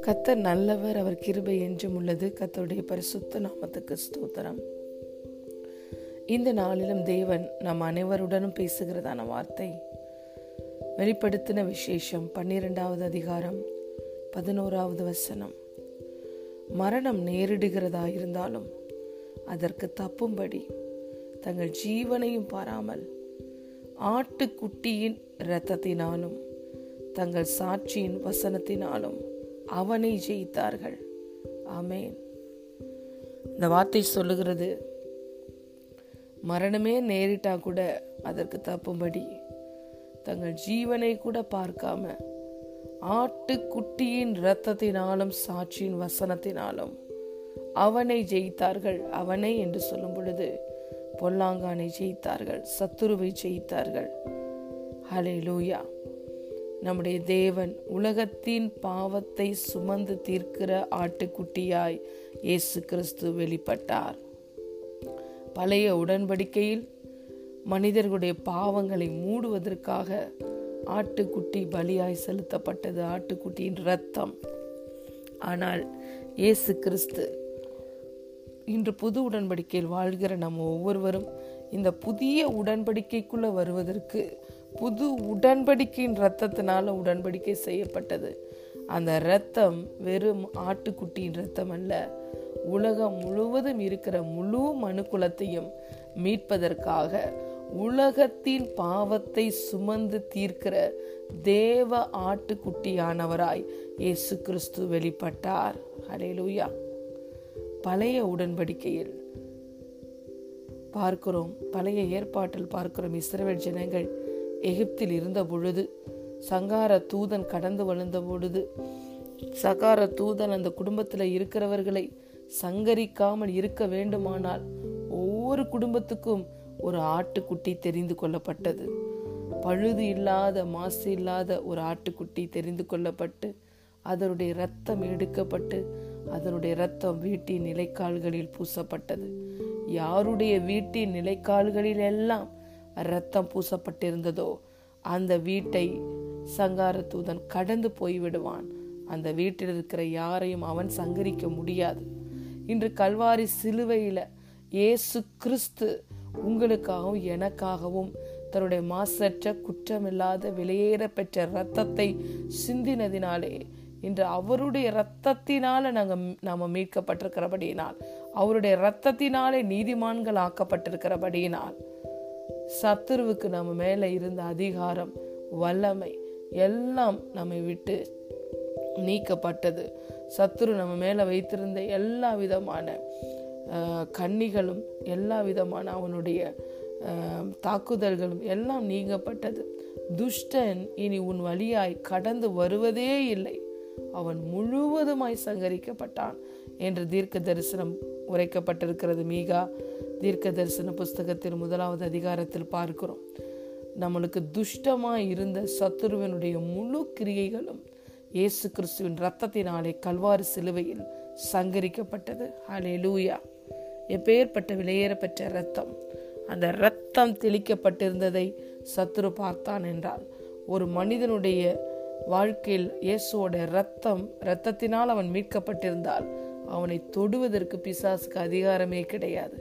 கத்தர் நல்லவர் அவர் கிருபை என்றும் உள்ளது. கத்தருடைய பரிசுத்த நாமத்துக்கு ஸ்தோத்திரம். இந்த நாளிலும் தேவன் நம் அனைவருடனும் பேசுகிறதான வார்த்தை வெளிப்படுத்தின விசேஷம் பன்னிரெண்டாவது அதிகாரம் பதினோராவது வசனம். மரணம் நேரிடுகிறதா இருந்தாலும் அதற்கு தப்பும்படி தங்கள் ஜீவனையும் பாராமல் ஆட்டுக்குட்டியின் இரத்தத்தினாலும் தங்கள் சாட்சியின் வசனத்தினாலும் அவனை ஜெயித்தார்கள். ஆமேன். இந்த வார்த்தை சொல்லுகிறது மரணமே நேரிட்டா கூட அதற்கு தப்பும்படி. தங்கள் ஜீவனை கூட பார்க்காம ஆட்டுக்குட்டியின் இரத்தத்தினாலும் சாட்சியின் வசனத்தினாலும் அவனை ஜெயித்தார்கள் அவனை என்று சொல்லும் பொழுது பொல்லாங்கானை ஜெயித்தார்கள் சத்துருவை ஜெயித்தார்கள். ஹலே லூயா நம்முடைய தேவன் உலகத்தின் பாவத்தை சுமந்து தீர்க்கிற ஆட்டுக்குட்டியாய் இயேசு கிறிஸ்து வெளிப்பட்டார். பழைய உடன்படிக்கையில் மனிதர்களுடைய பாவங்களை மூடுவதற்காக ஆட்டுக்குட்டி பலியாய் செலுத்தப்பட்டது ஆட்டுக்குட்டியின் ரத்தம் ஆனால் இயேசு கிறிஸ்து இன்று புது உடன்படிக்கையில் வாழ்கிற நம்ம ஒவ்வொருவரும் இந்த புதிய உடன்படிக்கைக்குள்ளே வருவதற்கு புது உடன்படிக்கையின் ரத்தத்தினால உடன்படிக்கை செய்யப்பட்டது. அந்த ரத்தம் வெறும் ஆட்டுக்குட்டியின் ரத்தம் அல்ல. உலகம் முழுவதும் இருக்கிற முழு மனுக்குலத்தையும் மீட்பதற்காக உலகத்தின் பாவத்தை சுமந்து தீர்க்கிற தேவ ஆட்டுக்குட்டியானவராய் இயேசு கிறிஸ்து வெளிப்பட்டார். அலையலூயா பழைய உடன்படிக்கையில் பார்க்கிறோம் பழைய ஏற்பாட்டில் பார்க்கிறோம். இஸ்ரவேல் ஜனங்கள் எகிப்தில் இருந்த பொழுது சங்கார தூதன் கடந்து வளர்ந்த பொழுது சகார தூதன் அந்த குடும்பத்தில் இருக்கிறவர்களை சங்கரிக்காமல் இருக்க வேண்டுமானால் ஒவ்வொரு குடும்பத்துக்கும் ஒரு ஆட்டுக்குட்டி தெரிந்து கொள்ளப்பட்டது. பழுது இல்லாத மாசு இல்லாத ஒரு ஆட்டுக்குட்டி தெரிந்து கொள்ளப்பட்டு அதனுடைய ரத்தம் எடுக்கப்பட்டு அதனுடைய ரத்தம் வீட்டின் நிலைக்கால்களில் பூசப்பட்டது. யாருடைய வீட்டின் நிலைக்கால்களில் எல்லாம் ரத்தம் பூசப்பட்டிருந்ததோ அந்த வீட்டை சங்கார தூதன் கடந்து போய்விடுவான். அந்த வீட்டில் இருக்கிற யாரையும் அவன் சங்கரிக்க முடியாது. இன்று கல்வாரி சிலுவையில இயேசு கிறிஸ்து உங்களுக்காகவும் எனக்காகவும் தன்னுடைய மாசற்ற குற்றமில்லாத வெளியேற பெற்ற ரத்தத்தை சிந்தினதினாலே இன்று அவருடைய இரத்தத்தினால நாங்கள் நாம மீட்கப்பட்டிருக்கிறபடியினால் அவருடைய ரத்தத்தினாலே நீதிமான்கள் ஆக்கப்பட்டிருக்கிறபடியினால் சத்துருவுக்கு நம்ம மேல இருந்த அதிகாரம் வல்லமை எல்லாம் நம்மை விட்டு நீக்கப்பட்டது. சத்துரு நம்ம மேல வைத்திருந்த எல்லா விதமான கன்னிகளும் எல்லா விதமான அவனுடைய தாக்குதல்களும் எல்லாம் நீங்கப்பட்டது. துஷ்டன் இனி உன் வழியாய் கடந்து வருவதே இல்லை. அவன் முழுவதுமாய் சங்கரிக்கப்பட்டான் என்று தீர்க்க தரிசனம் உரைக்கப்பட்டிருக்கிறது. மீகா தீர்க்க தரிசன புஸ்தகத்தில் முதலாவது அதிகாரத்தில் பார்க்கிறோம். நம்மளுக்கு துஷ்டமாய் இருந்த சத்துருவனுடைய முழு கிரியைகளும் இயேசு கிறிஸ்துவின் ரத்தத்தினாலே கல்வாறு சிலுவையில் சங்கரிக்கப்பட்டது. ஹலே லூயா எப்பேற்பட்ட விலையேறப்பட்ட ரத்தம் அந்த ரத்தம் தெளிக்கப்பட்டிருந்ததை சத்துரு பார்த்தான் என்றால் ஒரு மனிதனுடைய வாழ்க்கையில் இயேசுவோட ரத்தம் ரத்தத்தினால் அவன் மீட்கப்பட்டிருந்தால் அவனை தொடுவதற்கு பிசாசுக்கு அதிகாரமே கிடையாது.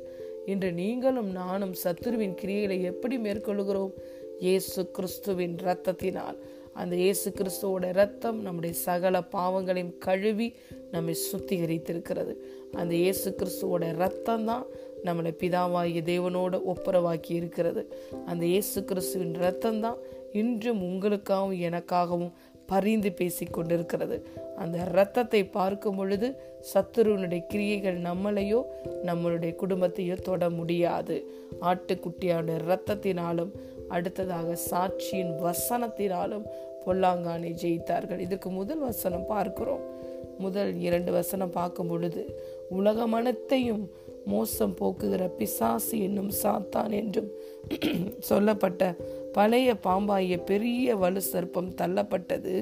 இன்று நீங்களும் நானும் சத்துருவின் கிரியைகளை எப்படி மேற்கொள்கிறோம் இயேசு கிறிஸ்துவின் ரத்தத்தினால். அந்த இயேசு கிறிஸ்துவோட ரத்தம் நம்முடைய சகல பாவங்களையும் கழுவி நம்மை சுத்திகரித்திருக்கிறது. அந்த இயேசு கிறிஸ்துவோட ரத்தம் தான் நம்மளை பிதாவாகிய தேவனோட ஒப்புரவாக்கி இருக்கிறது அந்த இயேசு கிறிஸ்துவின் ரத்தம் தான் இன்றும் உங்களுக்காகவும் எனக்காகவும் பரிந்து பேசி கொண்டிருக்கிறது அந்த இரத்தத்தை பார்க்கும் பொழுது சத்துருவனுடைய கிரியைகள் நம்மளையோ நம்மளுடைய குடும்பத்தையோ தொட முடியாது. ஆட்டுக்குட்டியான இரத்தத்தினாலும் அடுத்ததாக சாட்சியின் வசனத்தினாலும் பொல்லாங்கானை ஜெயித்தார்கள். இதுக்கு முதல் வசனம் பார்க்கிறோம். முதல் இரண்டு வசனம் பார்க்கும் பொழுது உலகமனத்தையும் மோசம் போக்குகிற பிசாசு என்னும் சாத்தான் என்றும் சொல்லப்பட்ட பழைய பாம்பாய பெரிய வலு சர்ப்பம் தள்ளப்பட்டது.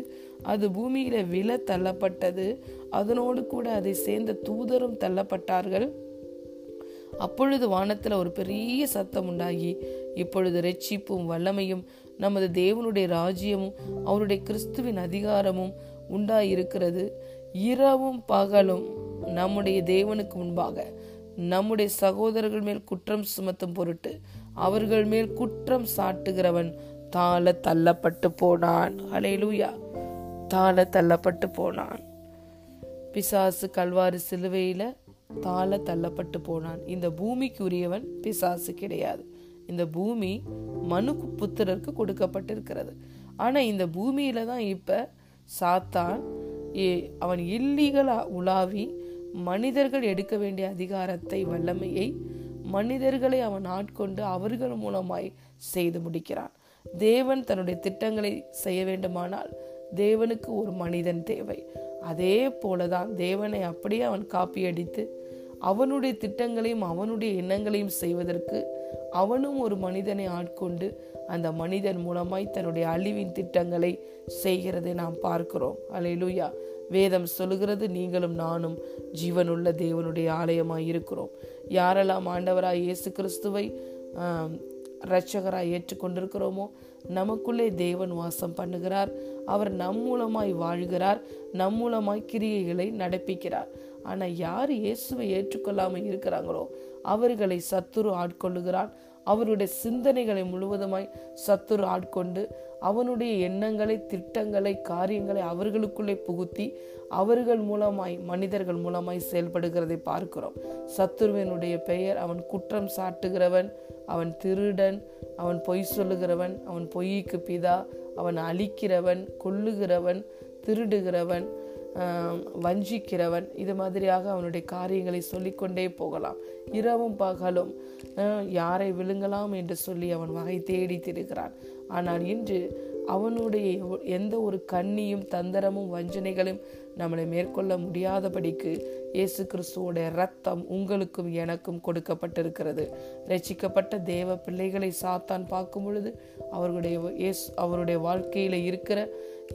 அது பூமியில வில தள்ளப்பட்டது. அதனோடு கூட அதை சேர்ந்த தூதரும் தள்ளப்பட்டார்கள். அப்பொழுது வானத்தில் ஒரு பெரிய சத்தம் உண்டாகி இப்பொழுது ரட்சிப்பும் வல்லமையும் நமது தேவனுடைய ராஜ்யமும் அவருடைய கிறிஸ்துவின் அதிகாரமும் உண்டாயிருக்கிறது. இரவும் பகலும் நம்முடைய தேவனுக்கு முன்பாக நம்முடைய சகோதரர்கள் மேல் குற்றம் சுமத்தும் பொருட்டு அவர்கள் மேல் குற்றம் சாட்டுகிறவன் தாழ தள்ளப்பட்டு போனான். அலையிலூயா தாழ தள்ளப்பட்டு போனான். பிசாசு கல்வாறு சிலுவையில தாழ தள்ளப்பட்டு போனான். இந்த பூமிக்கு உரியவன் பிசாசு கிடையாது. இந்த பூமி மனு புத்திரருக்கு கொடுக்கப்பட்டிருக்கிறது. ஆனா இந்த பூமியில தான் இப்ப சாத்தான் ஏ- அவன் இல்லீகலா உலாவி மனிதர்கள் எடுக்க வேண்டிய அதிகாரத்தை வல்லமையை மனிதர்களை அவன் ஆட்கொண்டு அவர்கள் மூலமாய் செய்து முடிக்கிறான். தேவன் தன்னுடைய திட்டங்களை செய்ய வேண்டுமானால் தேவனுக்கு ஒரு மனிதன் தேவை. அதே போலதான் தேவனை அப்படியே அவன் காப்பி அடித்து அவனுடைய திட்டங்களையும் அவனுடைய எண்ணங்களையும் செய்வதற்கு அவனும் ஒரு மனிதனை ஆட்கொண்டு அந்த மனிதன் மூலமாய் தன்னுடைய அழிவின் திட்டங்களை செய்கிறதை நாம் பார்க்கிறோம். அல்லேலூயா வேதம் சொல்லுகிறது நீங்களும் நானும் ஜீவனுள்ள தேவனுடைய ஆலயமாய் இருக்கிறோம். யாரெல்லாம் ஆண்டவராய் இயேசு கிறிஸ்துவை ஆம், இரட்சகராய் ஏற்றுக்கொண்டிருக்கிறோமோ நமக்குள்ளே தேவன் வாசம் பண்ணுகிறார். அவர் நம் மூலமாய் வாழ்கிறார். நம் மூலமாய் கிரியைகளை நடப்பிக்கிறார். ஆனால் யார் இயேசுவை ஏற்றுக்கொள்ளாமல் இருக்கிறாங்களோ அவர்களை சத்துரு ஆட்கொள்ளுகிறான். அவருடைய சிந்தனைகளை முழுவதுமாய் சத்துரு ஆட்கொண்டு அவனுடைய எண்ணங்களை திட்டங்களை காரியங்களை அவர்களுக்குள்ளே புகுத்தி அவர்கள் மூலமாய் மனிதர்கள் மூலமாய் செயல்படுகிறதை பார்க்கிறோம். சத்துருவனுடைய பெயர் அவன் குற்றம் சாட்டுகிறவன் அவன் திருடன் அவன் பொய் சொல்லுகிறவன் அவன் பொய்க்கு பிதா அவன் அழிக்கிறவன் கொல்லுகிறவன் திருடுகிறவன் வஞ்சிக்கிறவன். இது மாதிரியாக அவனுடைய காரியங்களை சொல்லிக்கொண்டே போகலாம். இரவும் பகலும் யாரை விழுங்கலாம் என்று சொல்லி அவன் வகை தேடி திரிகிறான் ஆனால் இன்று அவனுடைய எந்த ஒரு கண்ணியும் தந்திரமும் வஞ்சனைகளும் நம்மளை மேற்கொள்ள முடியாதபடிக்கு இயேசு கிறிஸ்துவோட ரத்தம் உங்களுக்கும் எனக்கும் கொடுக்கப்பட்டிருக்கிறது. ரட்சிக்கப்பட்ட தேவ பிள்ளைகளை சாத்தான் பார்க்கும் பொழுது அவர்களுடைய இயேசு அவருடைய வாழ்க்கையில் இருக்கிற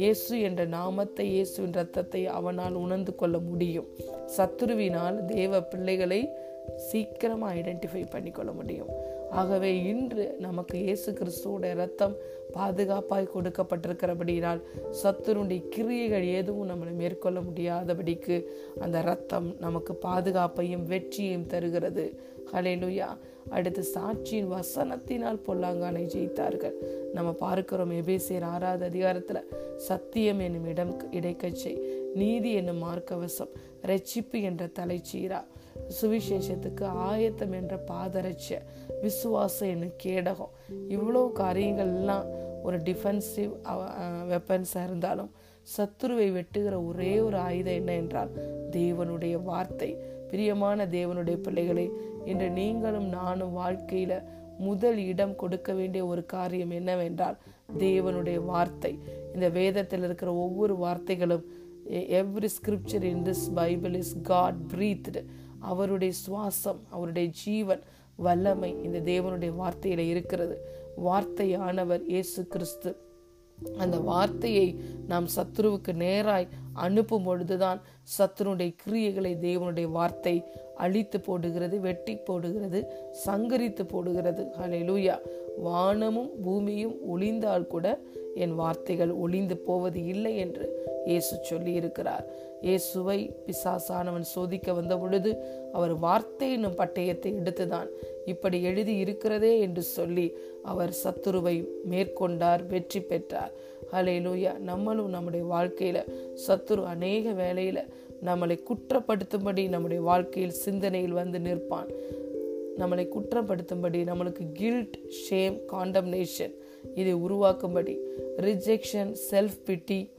இயேசு என்ற நாமத்தை இயேசுவின் ரத்தத்தை அவனால் உணர்ந்து கொள்ள முடியும். சத்துருவினால் தேவ பிள்ளைகளை சீக்கிரமாக ஐடென்டிஃபை பண்ணிக்கொள்ள முடியும். ஆகவே இன்று நமக்கு இயேசு கிறிஸ்துவோட ரத்தம் பாதுகாப்பாய் கொடுக்கப்பட்டிருக்கிறபடியினால் சத்துருடைய கிரியைகள் எதுவும் நம்மளை மேற்கொள்ள முடியாதபடிக்கு அந்த ரத்தம் நமக்கு பாதுகாப்பையும் வெற்றியையும் தருகிறது. ஹலேனுயா அடுத்து சாட்சியின் வசனத்தினால் பொல்லாங்கானை ஜெயித்தார்கள். நம்ம பார்க்கிறோம் எபேசியர் ஆறாவது அதிகாரத்தில் சத்தியம் என்னும் இடம் இடைக்கச்சை நீதி என்னும் மார்க்கவசம் ரட்சிப்பு என்ற தலைச்சீரா. சுவிசேஷத்துக்கு ஆயத்தம் என்ற பாதரட்ச விசுவாசம் என்னும் கேடகம். இவ்வளோ காரியங்கள்லாம் ஒரு டிஃபென்சிவ் வெப்பன்ஸாக இருந்தாலும் சத்துருவை வெட்டுகிற ஒரே ஒரு ஆயுதம் என்ன என்றால் தேவனுடைய வார்த்தை. பிரியமான தேவனுடைய பிள்ளைகளே இன்று நீங்களும் நானும் வாழ்க்கையில முதல் இடம் கொடுக்க வேண்டிய ஒரு காரியம் என்னவென்றால் தேவனுடைய வார்த்தை. இந்த வேதத்தில் இருக்கிற ஒவ்வொரு வார்த்தைகளும் every scripture in this Bible is God breathed அவருடைய சுவாசம் அவருடைய ஜீவன் வல்லமை இந்த தேவனுடைய வார்த்தையில இருக்கிறது. வார்த்தையானவர் இயேசு கிறிஸ்து. அந்த வார்த்தையை நாம் சத்ருவுக்கு நேராய் அனுப்பும் பொழுதுதான் சத்ருடைய கிரியைகளை தேவனுடைய வார்த்தை அழித்து போடுகிறது வெட்டி போடுகிறது சங்கரித்து போடுகிறது. ஹalleluya. வானமும் பூமியும் ஒளிந்தால் கூட என் வார்த்தைகள் ஒளிந்து போவது இல்லை என்று இயேசு சொல்லி இருக்கிறார். இயேசுவை பிசாசானவன் சோதிக்க வந்த பொழுது அவர் வார்த்தை என்னும் பட்டயத்தை எடுத்துதான். இப்படி எழுதி இருக்கிறதே என்று சொல்லி அவர் சத்துருவை மேற்கொண்டார் வெற்றி பெற்றார். ஹalleluya. நம்மளும் நம்முடைய வாழ்க்கையில சத்துரு அநேக வேலையில நம்மளை குற்றப்படுத்தும்படி நம்முடைய வாழ்க்கையில் சிந்தனையில் வந்து நிற்பான். நம்மளை குற்றப்படுத்தும்படி நம்மளுக்கு கில்ட் ஷேம் காண்டம்னேஷன் இதை உருவாக்கும்படி ரிஜெக்ஷன் செல்ஃப் பிட்டி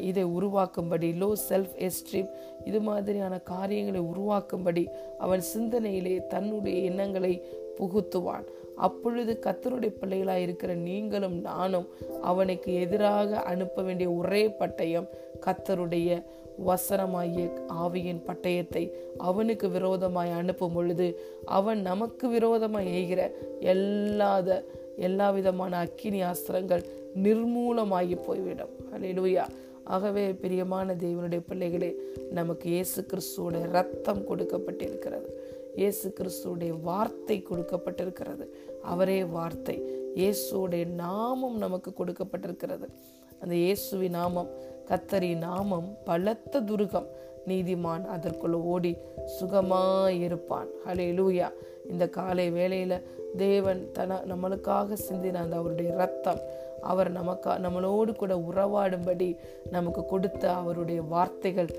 இதை உருவாக்கும்படி லோ செல்ஃப் எஸ்ட்ரீம் இது மாதிரியான காரியங்களை உருவாக்கும்படி அவன் சிந்தனையிலே தன்னுடைய எண்ணங்களை புகுத்துவான். அப்பொழுது கத்தருடைய பிள்ளைகளாக இருக்கிற நீங்களும் நானும் அவனுக்கு எதிராக அனுப்ப வேண்டிய ஒரே பட்டயம் கத்தருடைய வசனமாகிய ஆவியின் பட்டயத்தை அவனுக்கு விரோதமாய் அனுப்பும் பொழுது அவன் நமக்கு விரோதமாய் எய்கிற எல்லாத எல்லா விதமான அக்கினி அஸ்திரங்கள் நிர்மூலமாகி போய்விடும். அலையிலுயா ஆகவே பிரியமான தேவனுடைய பிள்ளைகளே நமக்கு இயேசு கிறிஸ்துவோட ரத்தம் கொடுக்கப்பட்டிருக்கிறது. இயேசு கிறிஸ்துவோடைய வார்த்தை கொடுக்கப்பட்டிருக்கிறது. அவரே வார்த்தை. இயேசுடைய நாமம் நமக்கு கொடுக்கப்பட்டிருக்கிறது. அந்த இயேசுவி நாமம் கத்தரி நாமம் பலத்த துருகம். நீதிமான் அதற்குள்ள ஓடி சுகமாயிருப்பான். ஹலே லூயா இந்த காலை வேளையில தேவன் தன நம்மளுக்காக சிந்தின அந்த அவருடைய ரத்தம் அவர் நமக்கா நம்மளோடு கூட உறவாடும்படி நமக்கு கொடுத்த அவருடைய வார்த்தைகள்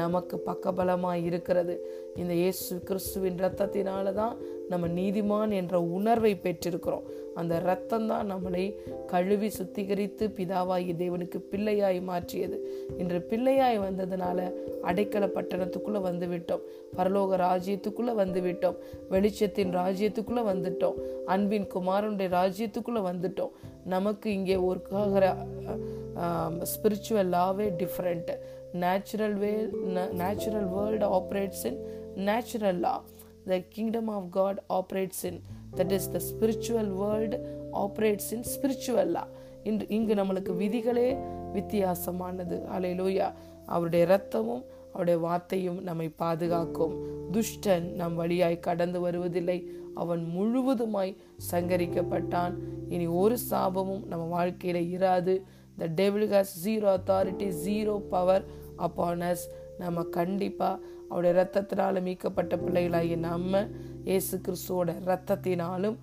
நமக்கு பக்கபலமாக இருக்கிறது. இந்த இயேசு கிறிஸ்துவின் ரத்தத்தினால தான் நம்ம நீதிமான் என்ற உணர்வை பெற்றிருக்கிறோம். அந்த ரத்தம் தான் நம்மளை கழுவி சுத்திகரித்து பிதாவாகி தேவனுக்கு பிள்ளையாய் மாற்றியது. இன்று பிள்ளையாய் வந்ததுனால அடைக்கல பட்டணத்துக்குள்ளே வந்து விட்டோம் பரலோக ராஜ்யத்துக்குள்ளே வந்து விட்டோம் வெளிச்சத்தின் ராஜ்யத்துக்குள்ளே வந்துட்டோம். அன்பின் குமாரனுடைய ராஜ்யத்துக்குள்ளே வந்துட்டோம். நமக்கு இங்கே ஒரு ஸ்பிரிச்சுவல் லாவே different natural way natural world operates in natural law the kingdom of God operates in that is the spiritual world operates in spiritual law இன்று இங்கு நம்மளுக்கு விதிகளே வித்தியாசமானது. அலை லோயா அவருடைய இரத்தமும் அவருடைய வார்த்தையும் நம்மை பாதுகாக்கும். துஷ்டன் நம் வழியாய் கடந்து வருவதில்லை. அவன் முழுவதுமாய் சங்கரிக்கப்பட்டான். இனி ஒரு சாபமும் நம்ம வாழ்க்கையில இராது. The table has zero authority zero power upon us நம்ம கண்டிப்பாக அவருடைய ரத்தத்தினாலும் மீட்கப்பட்ட பிள்ளைகளாகிய நம்ம இயேசு கிறிஸ்துவோட ரத்தத்தினாலும்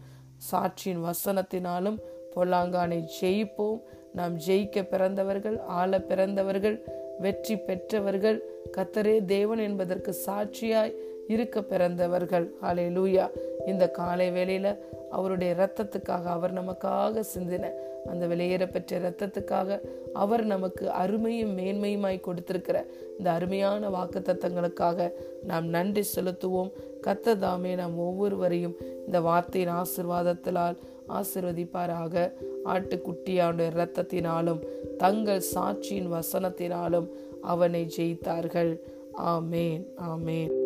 சாட்சியின் வசனத்தினாலும் பொல்லாங்கானை ஜெயிப்போம். நாம் ஜெயிக்க பிறந்தவர்கள் ஆள பிறந்தவர்கள் வெற்றி பெற்றவர்கள் கத்தரே தேவன் என்பதற்கு சாட்சியாய் இருக்க பிறந்தவர்கள். ஹலே லூயா இந்த காலை வேளையில அவருடைய இரத்தத்துக்காக அவர் நமக்காக சிந்தின அந்த வெளியேற பெற்ற இரத்தத்துக்காக அவர் நமக்கு அருமையும் மேன்மையுமாய் கொடுத்திருக்கிற இந்த அருமையான வாக்கு தத்தங்களுக்காக நாம் நன்றி செலுத்துவோம். கத்ததாமே நாம் ஒவ்வொருவரையும் இந்த வார்த்தையின் ஆசிர்வாதத்தினால் ஆசிர்வதிப்பாராக. ஆட்டுக்குட்டியானுடைய இரத்தத்தினாலும் தங்கள் சாட்சியின் வசனத்தினாலும் அவனை ஜெயித்தார்கள். ஆமேன் ஆமேன்.